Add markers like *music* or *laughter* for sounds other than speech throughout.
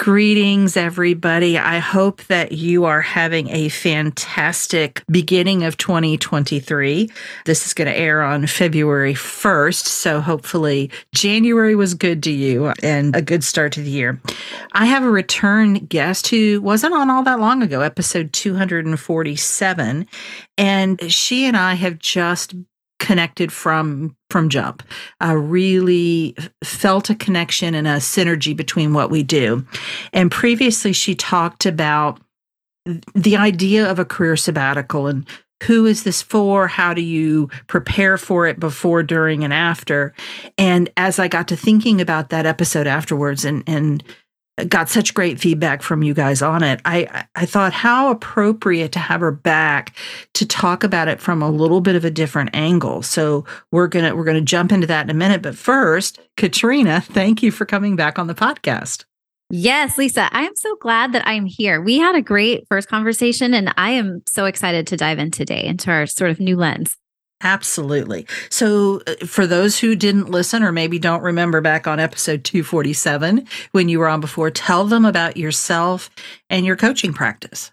Greetings, everybody. I hope that you are having a fantastic beginning of 2023. This is going to air on February 1st. So hopefully January was good to you and a good start to the year. I have a return guest who wasn't on all that long ago, episode 247. And she and I have just connected from from jump. I really felt a connection and a synergy between what we do. And previously she talked about the idea of a career sabbatical and who is this for? How do you prepare for it before during and after? And as i got to thinking about that episode afterwards and and got such great feedback from you guys on it. I I thought how appropriate to have her back to talk about it from a little bit of a different angle. So we're gonna we're gonna jump into that in a minute. But first, Katrina, thank you for coming back on the podcast. Yes, Lesa, I am so glad that I'm here. We had a great first conversation, and I am so excited to dive in today into our sort of new lens. Absolutely. So, uh, for those who didn't listen or maybe don't remember back on episode 247 when you were on before, tell them about yourself and your coaching practice.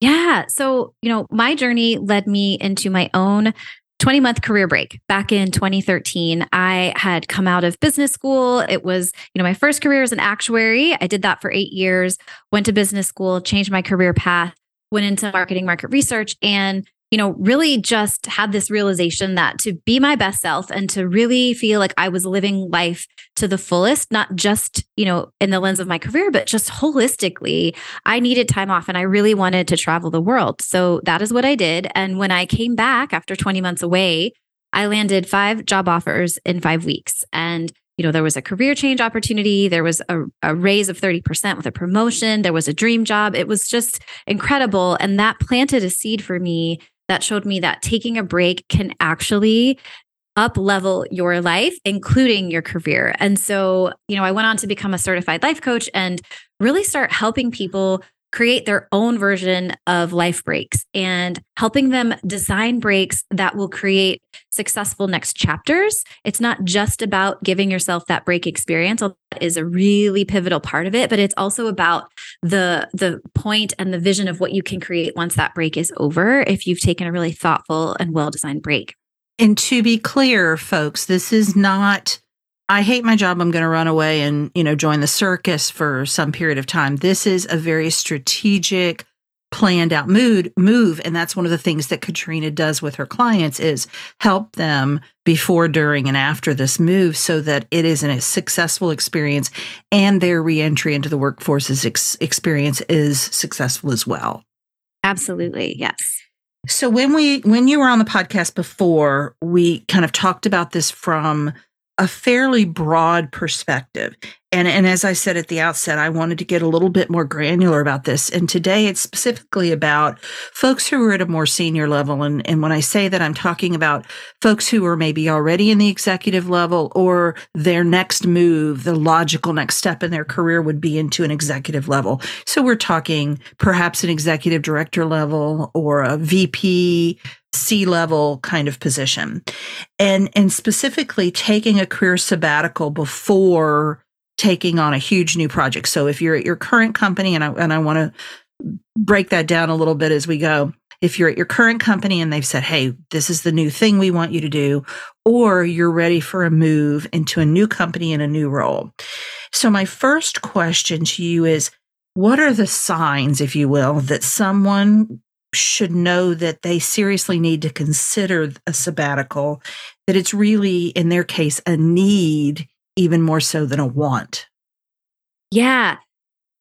Yeah. So, you know, my journey led me into my own 20 month career break back in 2013 i had come out of business school it was you know my first career as an actuary i did that for eight years went to business school changed my career path went into marketing market research and you know, really just had this realization that to be my best self and to really feel like I was living life to the fullest, not just, you know, in the lens of my career, but just holistically, I needed time off and I really wanted to travel the world. So that is what I did. And when I came back after 20 months away, I landed five job offers in five weeks. And you know, there was a career change opportunity. There was a, a, raise of 30% with a promotion. There was a dream job. It was just incredible. And that planted a seed for me that showed me that taking a break can actually up level your life, including your career. And so, you know, I went on to become a certified life coach and really start helping people create their own version of life breaks and helping them design breaks that will create successful next chapters. It's not just about giving yourself that break experience, that is a really pivotal part of it, but it's also about the the point and the vision of what you can create once that break is over if you've taken a really thoughtful and well-designed break. And to be clear, folks, this is not I hate my job. I'm going to run away and, you know, join the circus for some period of time. This is a very strategic, planned out mood move. And that's one of the things that Katrina does with her clients is help them before, during, and after this move so that it is a successful experience and their reentry into the workforce's ex- experience is successful as well. Absolutely. Yes. So when we when you were on the podcast before, we kind of talked about this from a fairly broad perspective. And, and as I said at the outset, I wanted to get a little bit more granular about this. And today it's specifically about folks who are at a more senior level. And, and when I say that, I'm talking about folks who are maybe already in the executive level or their next move, the logical next step in their career would be into an executive level. So we're talking perhaps an executive director level or a VP, C level kind of position. And and specifically taking a career sabbatical before taking on a huge new project. So if you're at your current company and I and I want to break that down a little bit as we go. If you're at your current company and they've said, "Hey, this is the new thing we want you to do," or you're ready for a move into a new company in a new role. So my first question to you is what are the signs, if you will, that someone should know that they seriously need to consider a sabbatical, that it's really, in their case, a need even more so than a want? Yeah.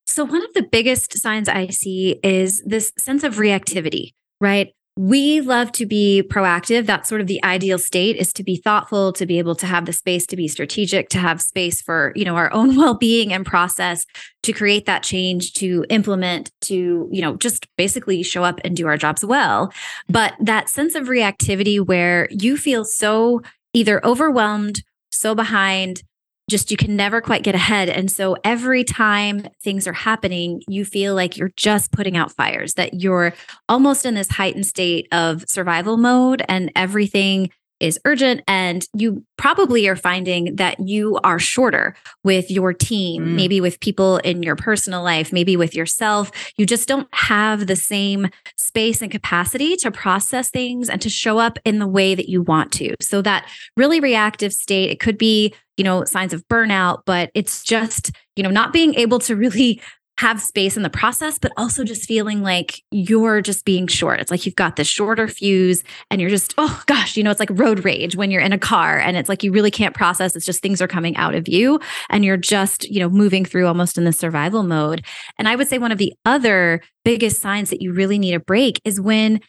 So, one of the biggest signs I see is this sense of reactivity, right? We love to be proactive. That's sort of the ideal state is to be thoughtful, to be able to have the space to be strategic, to have space for, you know, our own *laughs* well-being and process to create that change, to implement, to, you know, just basically show up and do our jobs well. But that sense of reactivity where you feel so either overwhelmed, so behind, just you can never quite get ahead. And so every time things are happening, you feel like you're just putting out fires, that you're almost in this heightened state of survival mode and everything is urgent. And you probably are finding that you are shorter with your team, mm. maybe with people in your personal life, maybe with yourself. You just don't have the same space and capacity to process things and to show up in the way that you want to. So that really reactive state, it could be you know, signs of burnout, but it's just, you know, not being able to really have space in the process, but also just feeling like you're just being short. It's like you've got this shorter fuse and you're just, oh gosh, you know, it's like road rage when you're in a car and it's like you really can't process. It's just things are coming out of you and you're just, you know, moving through almost in the survival mode. And I would say one of the other biggest signs that you really need a break is when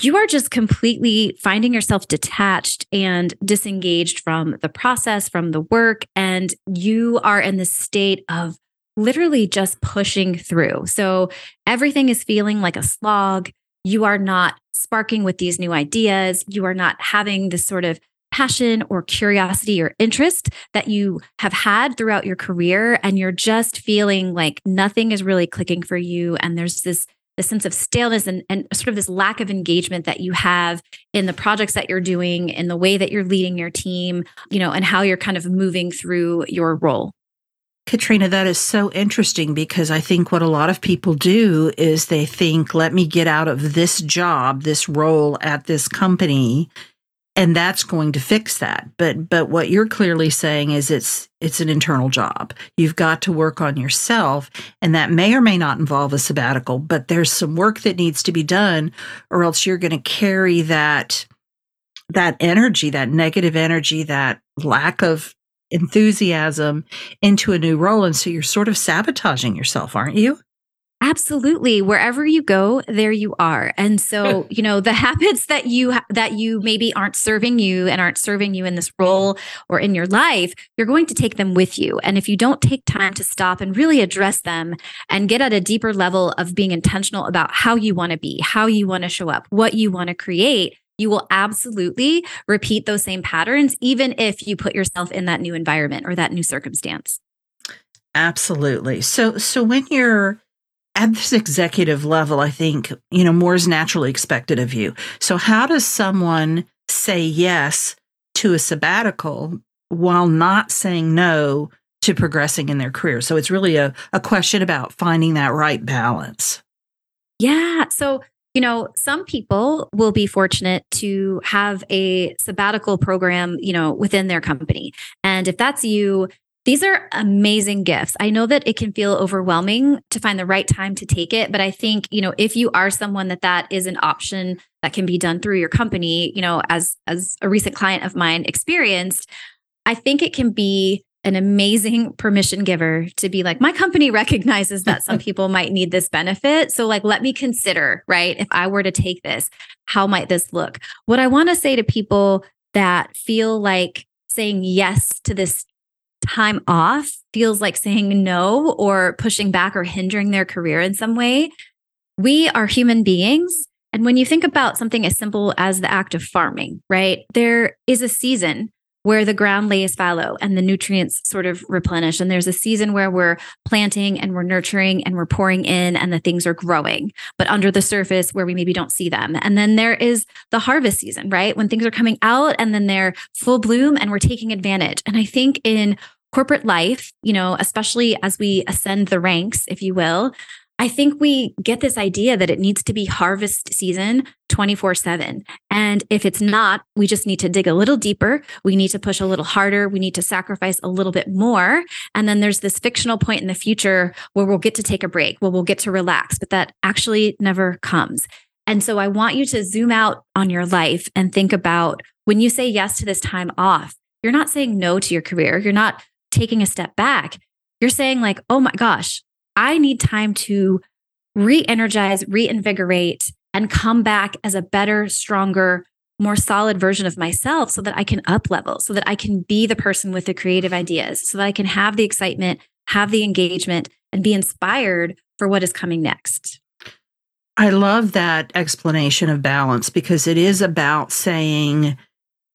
you are just completely finding yourself detached and disengaged from the process, from the work, and you are in the state of literally just pushing through. So everything is feeling like a slog. You are not sparking with these new ideas. You are not having this sort of passion or curiosity or interest that you have had throughout your career. And you're just feeling like nothing is really clicking for you. And there's this the sense of staleness and, and sort of this lack of engagement that you have in the projects that you're doing, in the way that you're leading your team, you know, and how you're kind of moving through your role. Katrina, that is so interesting because I think what a lot of people do is they think, let me get out of this job, this role at this company, and that's going to fix that. But but what you're clearly saying is it's it's an internal job. You've got to work on yourself and that may or may not involve a sabbatical but there's some work that needs to be done or else you're going to carry that that energy that negative energy that lack of enthusiasm into a new role and so you're sort of sabotaging yourself aren't you Absolutely. Wherever you go, there you are. And so, *laughs* you know, the habits that you that you maybe aren't serving you and aren't serving you in this role or in your life, you're going to take them with you. And if you don't take time to stop and really address them and get at a deeper level of being intentional about how you want to be, how you want to show up, what you want to create, you will absolutely repeat those same patterns even if you put yourself in that new environment or that new circumstance. Absolutely. So so when you're at this executive level, I think, you know, more is naturally expected of you. So, how does someone say yes to a sabbatical while not saying no to progressing in their career? So, it's really a, a question about finding that right balance. Yeah. So, you know, some people will be fortunate to have a sabbatical program, you know, within their company. And if that's you, these are amazing gifts. I know that it can feel overwhelming to find the right time to take it, but I think, you know, if you are someone that that is an option that can be done through your company, you know, as as a recent client of mine experienced, I think it can be an amazing permission giver to be like, my company recognizes that some *laughs* people might need this benefit. So, like, let me consider, right? If I were to take this, how might this look? What I want to say to people that feel like saying yes to this time off feels like saying no or pushing back or hindering their career in some way. We are human beings. And when you think about something as simple as the act of farming, right, there is a season where the ground lays fallow and the nutrients sort of replenish. And there's a season where we're planting and we're nurturing and we're pouring in and the things are growing, but under the surface where we maybe don't see them. And then there is the harvest season, right? When things are coming out and then they're full bloom and we're taking advantage. And I think in corporate life, you know, especially as we ascend the ranks, if you will, I think we get this idea that it needs to be harvest season 24 7. And if it's not, we just need to dig a little deeper. We need to push a little harder. We need to sacrifice a little bit more. And then there's this fictional point in the future where we'll get to take a break, where we'll get to relax, but that actually never comes. And so I want you to zoom out on your life and think about when you say yes to this time off, you're not saying no to your career. You're not taking a step back. You're saying, like, oh my gosh, I need time to re energize, reinvigorate, and come back as a better, stronger, more solid version of myself so that I can up level, so that I can be the person with the creative ideas, so that I can have the excitement, have the engagement, and be inspired for what is coming next. I love that explanation of balance because it is about saying,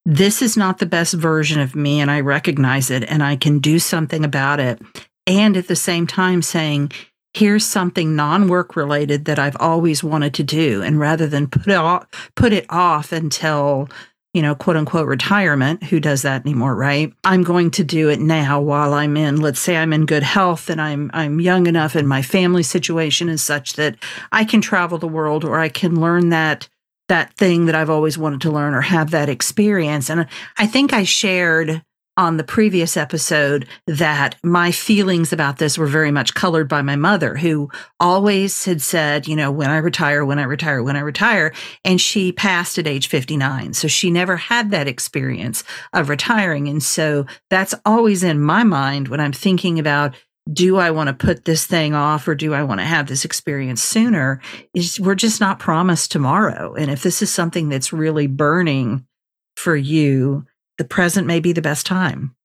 this is not the best version of me, and I recognize it, and I can do something about it. And at the same time, saying, here's something non-work related that I've always wanted to do and rather than put it off, put it off until you know quote unquote retirement who does that anymore right? I'm going to do it now while i'm in let's say i'm in good health and i'm i'm young enough and my family situation is such that i can travel the world or i can learn that that thing that i've always wanted to learn or have that experience. And i think i shared on the previous episode that my feelings about this were very much colored by my mother, who always had said, you know, when I retire, when I retire, when I retire. And she passed at age 59. So she never had that experience of retiring. And so that's always in my mind when I'm thinking about do I want to put this thing off or do I want to have this experience sooner? Is we're just not promised tomorrow. And if this is something that's really burning for you, the present may be the best time.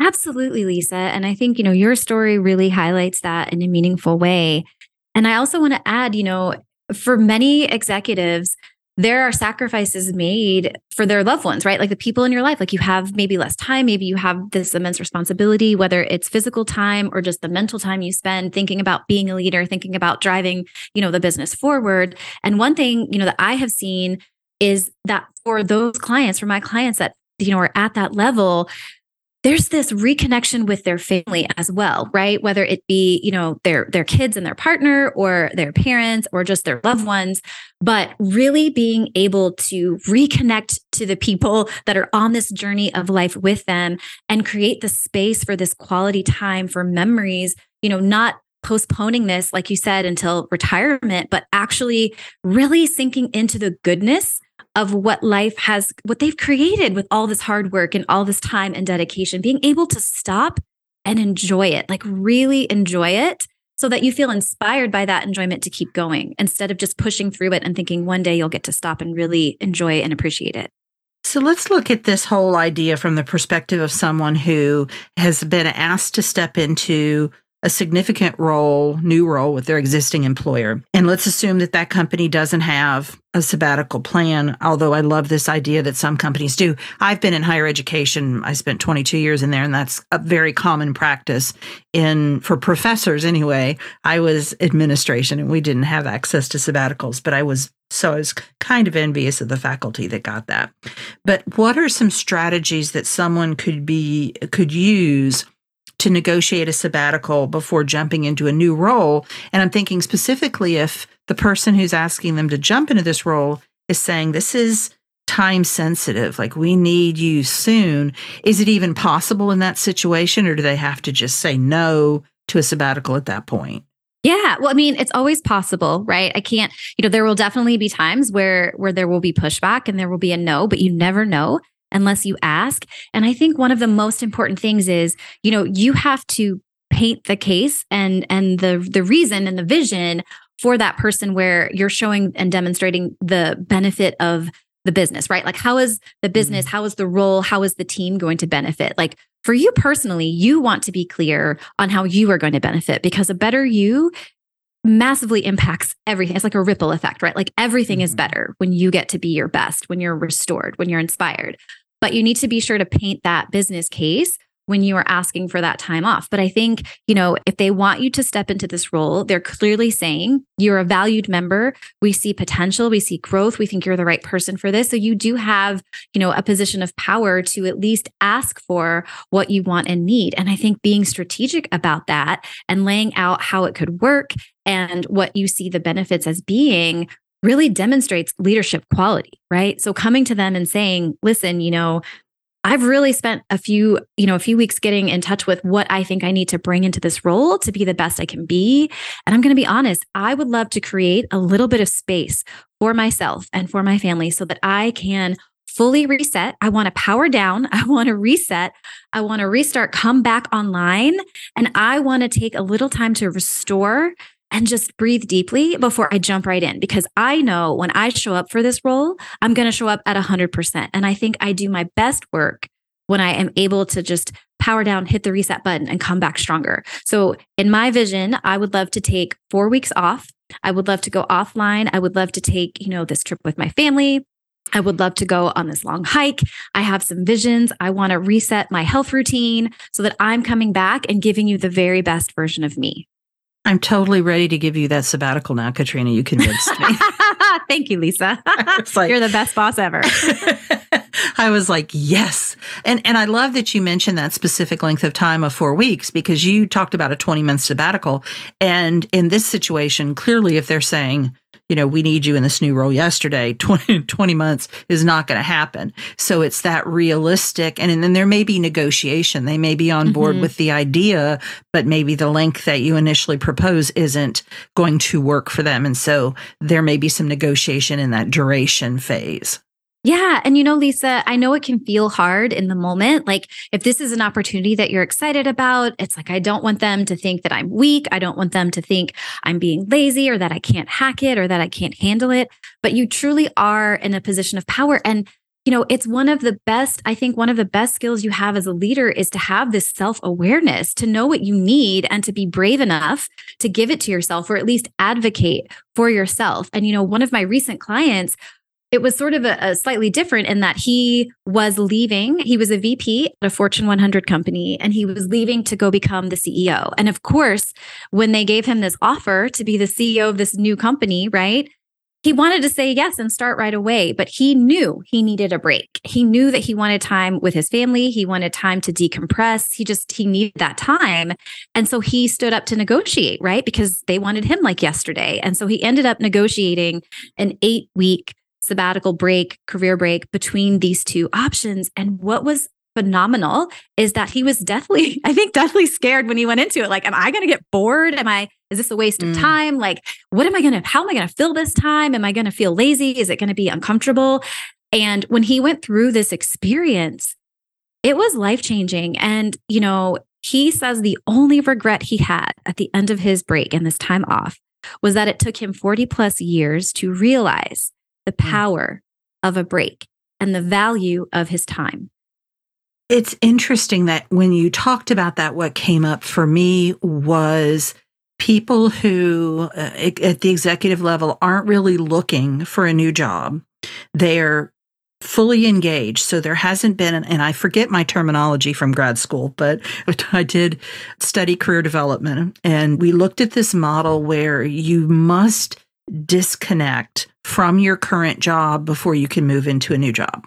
Absolutely, Lesa. And I think, you know, your story really highlights that in a meaningful way. And I also want to add, you know, for many executives, there are sacrifices made for their loved ones, right? Like the people in your life, like you have maybe less time, maybe you have this immense responsibility, whether it's physical time or just the mental time you spend thinking about being a leader, thinking about driving, you know, the business forward. And one thing, you know, that I have seen is that for those clients, for my clients that you know are at that level there's this reconnection with their family as well right? Whether it be you know their their kids and their partner or their parents or just their loved ones but really being able to reconnect to the people that are on this journey of life with them and create the space for this quality time for memories you know not postponing this like you said until retirement but actually really sinking into the goodness of what life has, what they've created with all this hard work and all this time and dedication, being able to stop and enjoy it, like really enjoy it so that you feel inspired by that enjoyment to keep going instead of just pushing through it and thinking one day you'll get to stop and really enjoy and appreciate it. So let's look at this whole idea from the perspective of someone who has been asked to step into a significant role, new role with their existing employer. And let's assume that that company doesn't have a sabbatical plan, although I love this idea that some companies do. I've been in higher education. I spent 22 years in there and that's a very common practice in for professors anyway. I was administration and we didn't have access to sabbaticals, but I was so I was kind of envious of the faculty that got that. But what are some strategies that someone could be could use to negotiate a sabbatical before jumping into a new role. And I'm thinking specifically if the person who's asking them to jump into this role is saying, This is time sensitive, like we need you soon. Is it even possible in that situation, or do they have to just say no to a sabbatical at that point? Yeah, well I mean it's always possible, right? I can't, you know, there will definitely be times where where there will be pushback and there will be a no, but you never know unless you ask. And I think one of the most important things is, you know, you have to paint the case and and the the reason and the vision for that person where you're showing and demonstrating the benefit of the business, right? Like how is the business, mm-hmm. how is the role, how is the team going to benefit? Like for you personally, you want to be clear on how you are going to benefit because a better you massively impacts everything. It's like a ripple effect, right? Like everything mm-hmm. is better when you get to be your best, when you're restored, when you're inspired. But you need to be sure to paint that business case when you are asking for that time off. But I think, you know, if they want you to step into this role, they're clearly saying you're a valued member. We see potential, we see growth. We think you're the right person for this. So you do have, you know, a position of power to at least ask for what you want and need. And I think being strategic about that and laying out how it could work and what you see the benefits as being really demonstrates leadership quality, right? So coming to them and saying, listen, you know, I've really spent a few, you know, a few weeks getting in touch with what I think I need to bring into this role to be the best I can be. And I'm going to be honest, I would love to create a little bit of space for myself and for my family so that I can fully reset. I want to power down. *laughs* I want to reset. I want to restart, come back online. And I want to take a little time to restore and just breathe deeply before I jump right in because I know when I show up for this role, I'm going to show up at 100%. And I think I do my best work when I am able to just power down, hit the reset button, and come back stronger. So, in my vision, I would love to take four weeks off. I would love to go offline. I would love to take, you know, this trip with my family. I would love to go on this long hike. I have some visions. I want to reset my health routine so that I'm coming back and giving you the very best version of me. I'm totally ready to give you that sabbatical now, Katrina. You convinced me. *laughs* Thank you, Lesa. *laughs* like, You're the best boss ever. *laughs* *laughs* I was like, yes. And and I love that you mentioned that specific length of time of 4 weeks because you talked about a 20 month sabbatical and in this situation clearly if they're saying you know, we need you in this new role yesterday, *laughs* 20, 20 months is not going to happen. So it's that realistic. And, and then there may be negotiation. They may be on board mm-hmm. with the idea, but maybe the length that you initially propose isn't going to work for them. And so there may be some negotiation in that duration phase. Yeah. And you know, Lesa, I know it can feel hard in the moment. Like, if this is an opportunity that you're excited about, it's like, I don't want them to think that I'm weak. I don't want them to think I'm being lazy or that I can't hack it or that I can't handle it. But you truly are in a position of power. And, you know, it's one of the best, I think, one of the best skills you have as a leader is to have this self awareness, to know what you need and to be brave enough to give it to yourself or at least advocate for yourself. And, you know, one of my recent clients, it was sort of a, a, slightly different in that he was leaving. He was a VP at a Fortune 100 company and he was leaving to go become the CEO. And of course, when they gave him this offer to be the CEO of this new company, right? He wanted to say yes and start right away, but he knew he needed a break. He knew that he wanted time with his family. He wanted time to decompress. He just, he needed that time. And so he stood up to negotiate, right? Because they wanted him like yesterday. And so he ended up negotiating an eight week sabbatical break, career break between these two options. And what was phenomenal is that he was deathly, *laughs* I think, deathly scared when he went into it. Like, am I going to get bored? Am I, is this a waste mm. of time? Like, what am I going to, how am I going to fill this time? Am I going to feel lazy? Is it going to be uncomfortable? And when he went through this experience, it was life changing. And, you know, he says the only regret he had at the end of his break and this time off was that it took him 40 plus years to realize the mm. power of a break and the value of his time. It's interesting that when you talked about that, what came up for me was people who uh, at the executive level aren't really looking for a new job. They're fully engaged. So there hasn't been, and I forget my terminology from grad school, but *laughs* I did study career development. And we looked at this model where you must disconnect from your current job before you can move into a new job.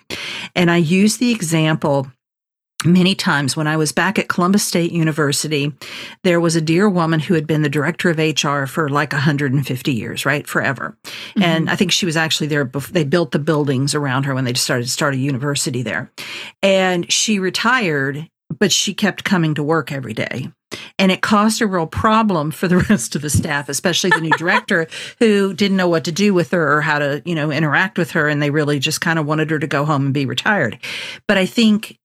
And I use the example many times when I was back at Columbus State University, there was a dear woman who had been the director of HR for like 150 years, right? Forever. Mm-hmm. And I think she was actually there before they built the buildings around her when they started to start a university there. And she retired, but she kept coming to work every day. And it caused a real problem for the *laughs* rest of the staff, especially the new director who didn't know what to do with her or how to, you know, interact with her. And they really just kind of wanted her to go home and be retired. But I think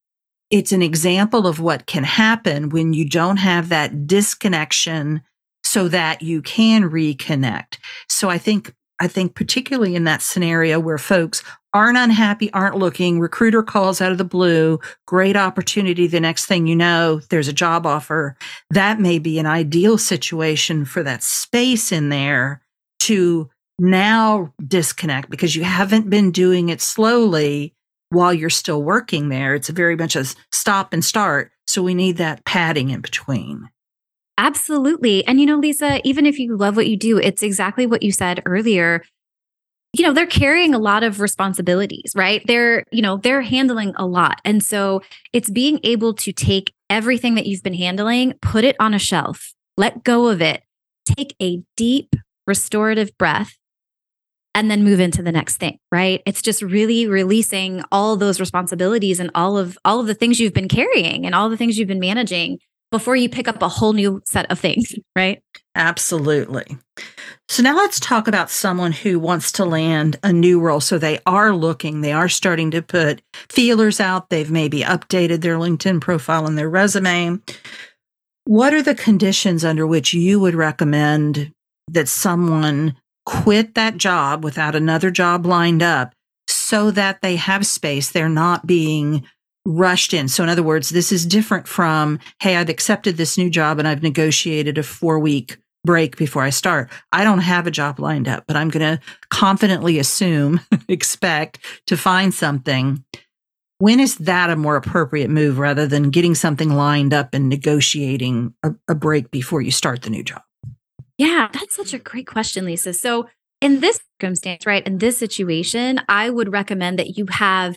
it's an example of what can happen when you don't have that disconnection so that you can reconnect. So I think I think particularly in that scenario where folks aren't unhappy, aren't looking, recruiter calls out of the blue, great opportunity. The next thing you know, there's a job offer. That may be an ideal situation for that space in there to now disconnect because you haven't been doing it slowly while you're still working there. It's very much a stop and start. So we need that padding in between. Absolutely. And you know, Lesa, even if you love what you do, it's exactly what you said earlier. You know, they're carrying a lot of responsibilities, right? They're, you know, they're handling a lot. And so it's being able to take everything that you've been handling, put it on a shelf, let go of it, take a deep restorative breath, and then move into the next thing, right? It's just really releasing all those responsibilities and all of all of the things you've been carrying and all the things you've been managing before you pick up a whole new set of things, *laughs* right? Absolutely. So now let's talk about someone who wants to land a new role. So they are looking, they are starting to put feelers out, they've maybe updated their LinkedIn profile and their resume. What are the conditions under which you would recommend that someone quit that job without another job lined up so that they have space? They're not being rushed in. So, in other words, this is different from, hey, I've accepted this new job and I've negotiated a four week break before I start. I don't have a job lined up, but I'm going to confidently assume, *laughs* expect to find something when is that a more appropriate move rather than getting something lined up and negotiating a, a break before you start the new job? Yeah, that's such a great question, Lesa. So, in this circumstance, right, in this situation, I would recommend that you have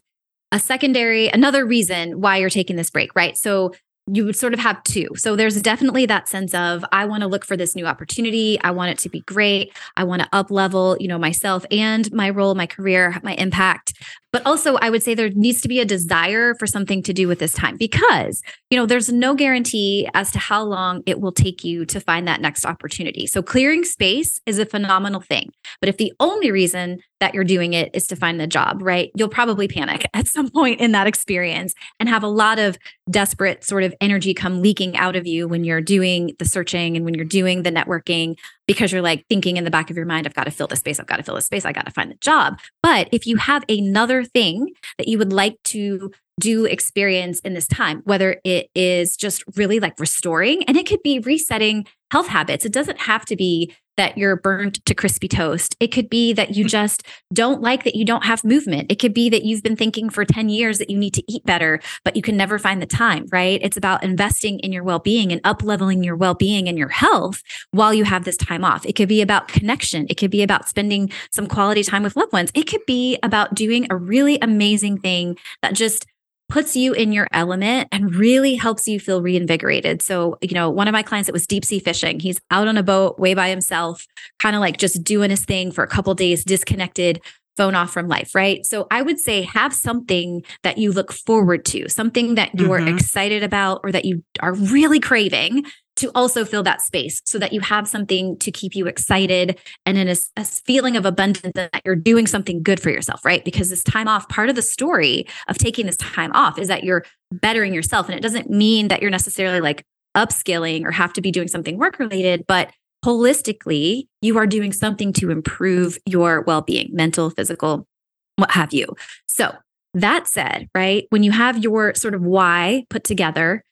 a secondary, another reason why you're taking this break, right? So, you would sort of have two. So there's definitely that sense of I want to look for this new opportunity. I want it to be great. I want to up level, you know, myself and my role, my career, my impact. But also, I would say there needs to be a desire for something to do with this time because, you know, there's no guarantee as to how long it will take you to find that next opportunity. So, clearing space is a phenomenal thing. But if the only reason that you're doing it is to find the job, right, you'll probably panic *laughs* at some point in that experience and have a lot of desperate sort of energy come leaking out of you when you're doing the searching and when you're doing the networking because you're like thinking in the back of your mind, I've got to fill this space, I've got to fill this space, I got to find the job. But if you have another thing that you would like to do experience in this time, whether it is just really like restoring and it could be resetting health habits. It doesn't have to be that you're burnt to crispy toast. It could be that you mm. just don't like that you don't have movement. It could be that you've been thinking for 10 years that you need to eat better, but you can never find the time, right? It's about investing in your well being and up leveling your well being and your health while you have this time off. It could be about connection. It could be about spending some quality time with loved ones. It could be about doing a really amazing thing that just puts you in your element and really helps you feel reinvigorated. So, you know, one of my clients, that was deep sea fishing. He's out on a boat way by himself, kind of like just doing his thing for a couple days, disconnected, phone off from life, right? So I would say have something that you look forward to, something that you're mm-hmm. excited about or that you are really craving to also fill that space so that you have something to keep you excited and in a, a, feeling of abundance that you're doing something good for yourself, right? Because this time off, part of the story of taking this time off is that you're bettering yourself. And it doesn't mean that you're necessarily like upskilling or have to be doing something work related, but holistically, you are doing something to improve your well being, mental, physical, what have you. So, that said, right, when you have your sort of why put together,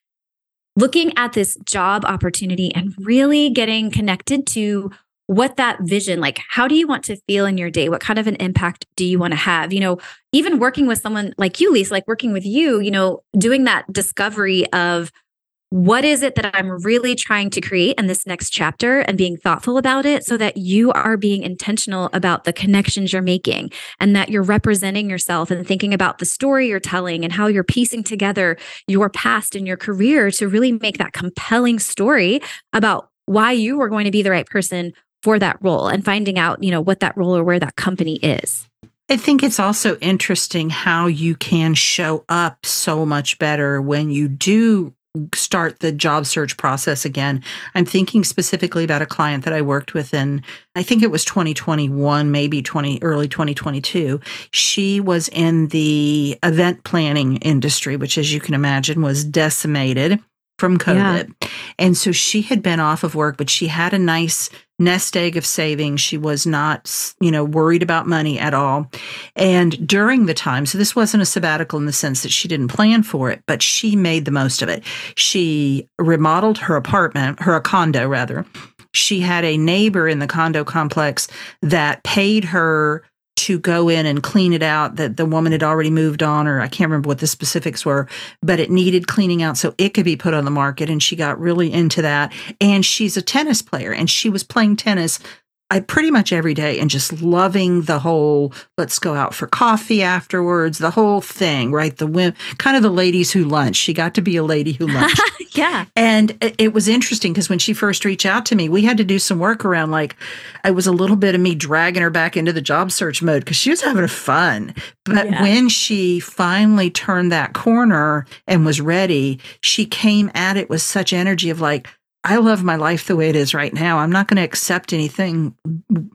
looking at this job opportunity and really getting connected to what that vision like how do you want to feel in your day? What kind of an impact do you want to have? You know even working with someone like you lesa like working with you you know doing that discovery of what is it that I'm really trying to create in this next chapter and being thoughtful about it so that you are being intentional about the connections you're making and that you're representing yourself and thinking about the story you're telling and how you're piecing together your past and your career to really make that compelling story about why you were going to be the right person for that role and finding out, you know, what that role or where that company is. I think it's also interesting how you can show up so much better when you do start the job search process again. I'm thinking specifically about a client that I worked with in I think it was 2021, maybe 20 early 2022. She was in the event planning industry, which as you can imagine was decimated from COVID. Yeah. And so she had been off of work, but she had a nice nest egg of savings. She was not, you know, worried about money at all. And during the time, so this wasn't a sabbatical in the sense that she didn't plan for it, but she made the most of it. She remodeled her apartment, her condo rather. She had a neighbor in the condo complex that paid her to go in and clean it out that the woman had already moved on or I can't remember what the specifics were but it needed cleaning out so it could be put on the market and she got really into that. And she's a tennis player and she was playing tennis I pretty much every day and just loving the whole let's go out for coffee afterwards, the whole thing, right? The women, kind of the ladies who lunch. She got to be a lady who *laughs* lunched. yeah. And it, it was interesting because when she first reached out to me, we had to do some work around like I was a little bit of me dragging her back into the job search mode because she was having fun. But yeah. when she finally turned that corner and was ready, she came at it with such energy of like, I love my life the way it is right now. I'm not going to accept anything,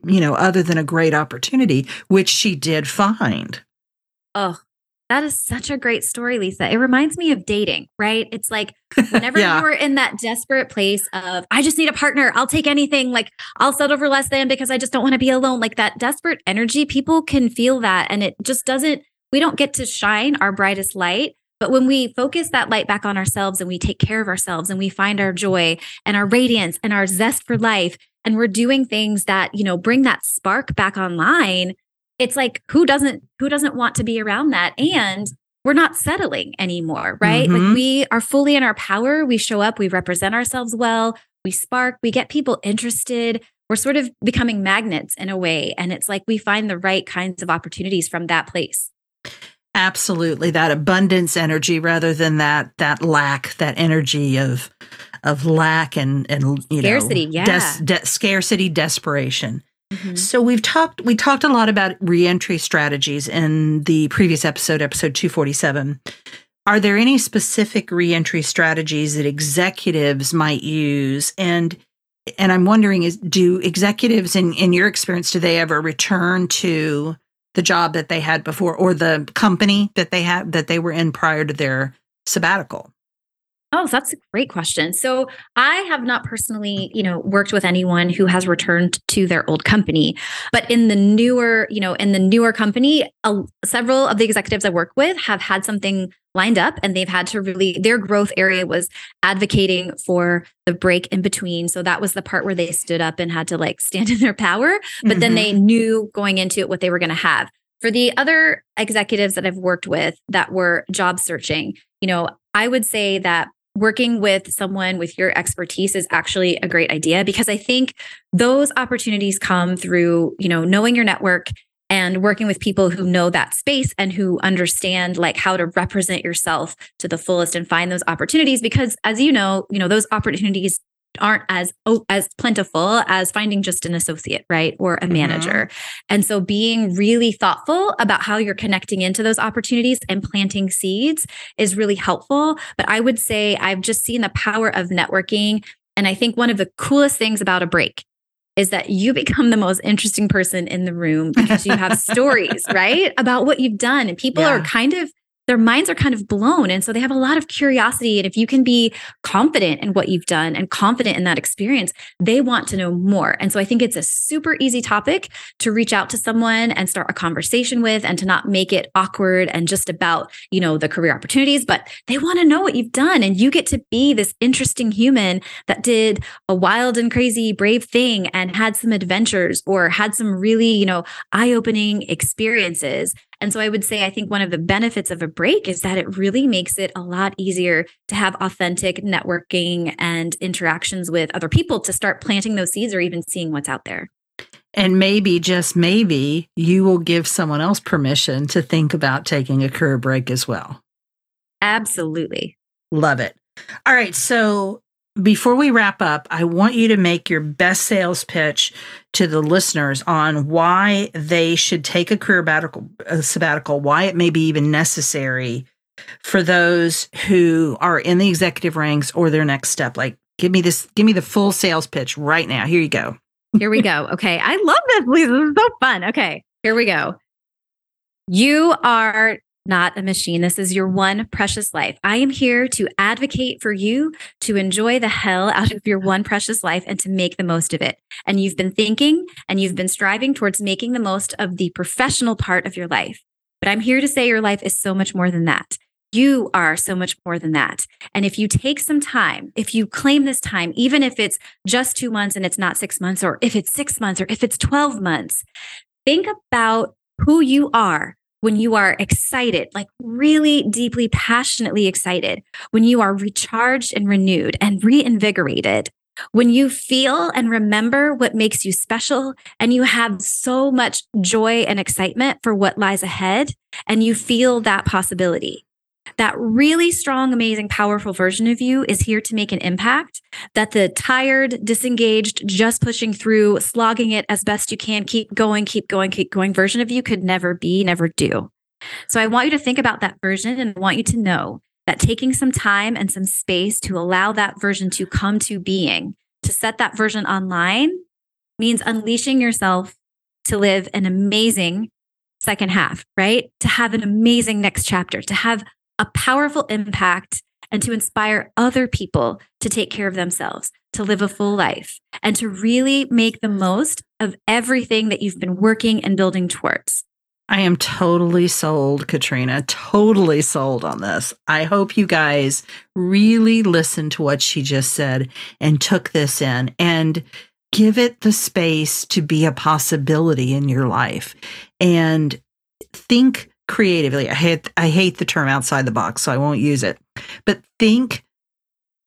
you know, other than a great opportunity, which she did find. Oh, that is such a great story, Lesa. It reminds me of dating, right? It's like whenever *laughs* yeah. you're in that desperate place of, I just need a partner, I'll take anything, like I'll settle for less than because I just don't want to be alone. Like that desperate energy, people can feel that. And it just doesn't, we don't get to shine our brightest light but when we focus that light back on ourselves and we take care of ourselves and we find our joy and our radiance and our zest for life, and we're doing things that, you know, bring that spark back online, it's like who doesn't who doesn't want to be around that? And we're not settling anymore, right? Mm-hmm. Like we are fully in our power. We show up, we represent ourselves well, we spark, we get people interested. We're sort of becoming magnets in a way. And it's like we find the right kinds of opportunities from that place. Absolutely, that abundance energy rather than that that lack, that energy of of lack and and you scarcity, know yeah, des- de- scarcity, desperation. Mm-hmm. So we've talked we talked a lot about reentry strategies in the previous episode, episode two forty seven. Are there any specific reentry strategies that executives might use and and I'm wondering is do executives in in your experience do they ever return to the job that they had before or the company that they had that they were in prior to their sabbatical? Oh, that's a great question. So I have not personally, you know, worked with anyone who has returned to their old company, but in the newer, you know, in the newer company, uh, several of the executives I work with have had something lined up and they've had to really their growth area was advocating for the break in between so that was the part where they stood up and had to like stand *laughs* in their power but mm-hmm. then they knew going into it what they were going to have for the other executives that I've worked with that were job searching you know I would say that working with someone with your expertise is actually a great idea because I think those opportunities come through, you know, knowing your network and working with people who know that space and who understand like how to represent yourself to the fullest and find those opportunities because as you know you know those opportunities aren't as oh, as plentiful as finding just an associate right or a mm-hmm. manager mm-hmm. and so being really thoughtful about how you're connecting into those opportunities and planting seeds is really helpful but i would say i've just seen the power of networking and i think one of the coolest things about a break is that you *laughs* become the most interesting person in the room because you have *laughs* stories, right? About what you've done. And people yeah. are kind of their minds are kind of blown. And so they have a lot of curiosity. And if you can be confident in what you've done and confident in that experience, they want to know more. And so I think it's a super easy topic to reach out to someone and start a conversation with and to not make it awkward and just about, you know, the career opportunities, but they want to know what you've done. And you get to be this interesting human that did a wild and crazy, brave thing and had some adventures or had some really, you know, eye opening experiences. And so I would say, I think one of the benefits of a break is that it really makes it a lot easier to have authentic networking and interactions with other people to start planting those seeds or even seeing what's out there. And maybe, just maybe, you will give someone else permission to think about taking a career break as well. Absolutely. Love it. All right. So before we wrap up, I want you to make your best sales pitch to the listeners on why they should take a career sabbatical, a sabbatical, why it may be even necessary for those who are in the executive ranks or their next step. Like, give me this, give me the full sales pitch right now. Here you go. Here we go. Okay. I love this. This is so fun. Okay. Here we go. You are not a machine. This is your one precious life. I am here to advocate for you to enjoy the hell out of your one precious life and to make the most of it. And you've been thinking and you've been striving towards making the most of the professional part of your life. But I'm here to say your life is so much more than that. You are so much more than that. And if you take some time, if you claim this time, even if it's just two months and it's not six months, or if it's six months, or if it's 12 months, think about who you are when you are excited, like really deeply, passionately excited, when you are recharged and renewed and reinvigorated, When you feel and remember what makes you special, and you have so much joy and excitement for what lies ahead, and you feel that possibility, that really strong, amazing, powerful version of you is here to make an impact that the tired, disengaged, just pushing through, slogging it as best you can, keep going, keep going, keep going version of you could never be, never do. So I want you to think about that version and I want you to know that taking some time and some space to allow that version to come to being, to set that version online, means unleashing yourself to live an amazing second half, right? To have an amazing next chapter, to have a powerful impact and to inspire other people to take care of themselves, to live a full life, and to really make the most of everything that you've been working and building towards. I am totally sold, Katrina, totally sold on this. I hope you guys really listened to what she just said and took this in and give it the space to be a possibility in your life and think creatively. I hate I hate the term outside the box, so I won't use it. But think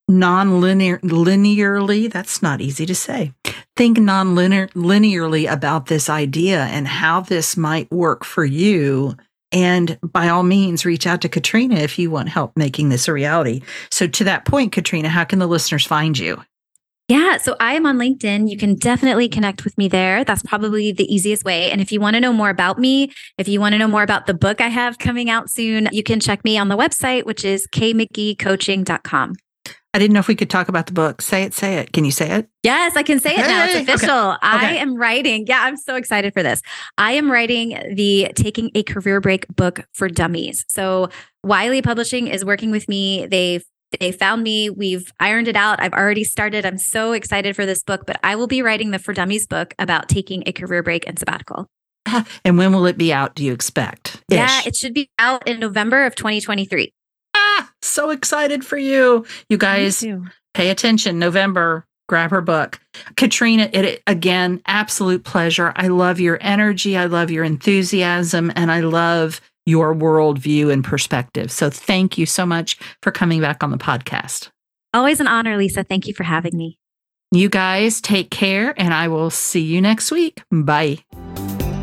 non-linear linearly that's not easy to say think non-linearly about this idea and how this might work for you and by all means reach out to katrina if you want help making this a reality so to that point katrina how can the listeners find you yeah, so I am on LinkedIn. You can definitely connect with me there. That's probably the easiest way. And if you want to know more about me, if you want to know more about the book I have coming out soon, you can check me on the website, which is kmcgheecoaching.com. I didn't know if we could talk about the book. Say it, say it. Can you say it? Yes, I can say it now. It's official. Okay. I okay. am writing. Yeah, I'm so excited for this. I am writing the Taking a Career Break book for dummies. So Wiley Publishing is working with me. They've they found me. We've ironed it out. I've already started. I'm so excited for this book, but I will be writing the For Dummies book about taking a career break and sabbatical. *laughs* And when will it be out, do you expect? Yeah, it should be out in November of 2023. Ah, so excited for you. You guys pay attention. November, grab her book. Katrina, it again, absolute pleasure. I love your energy. I love your enthusiasm. And I love your worldview and perspective. So thank you so much for coming back on the podcast. Always an honor, Lesa. Thank you for having me. You guys take care, and I will see you next week. Bye.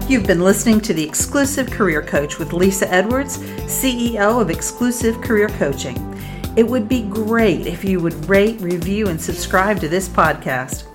You've been listening to The Exclusive Career Coach with Lesa Edwards, CEO of Exclusive Career Coaching. It would be great if you would rate, review, and subscribe to this podcast.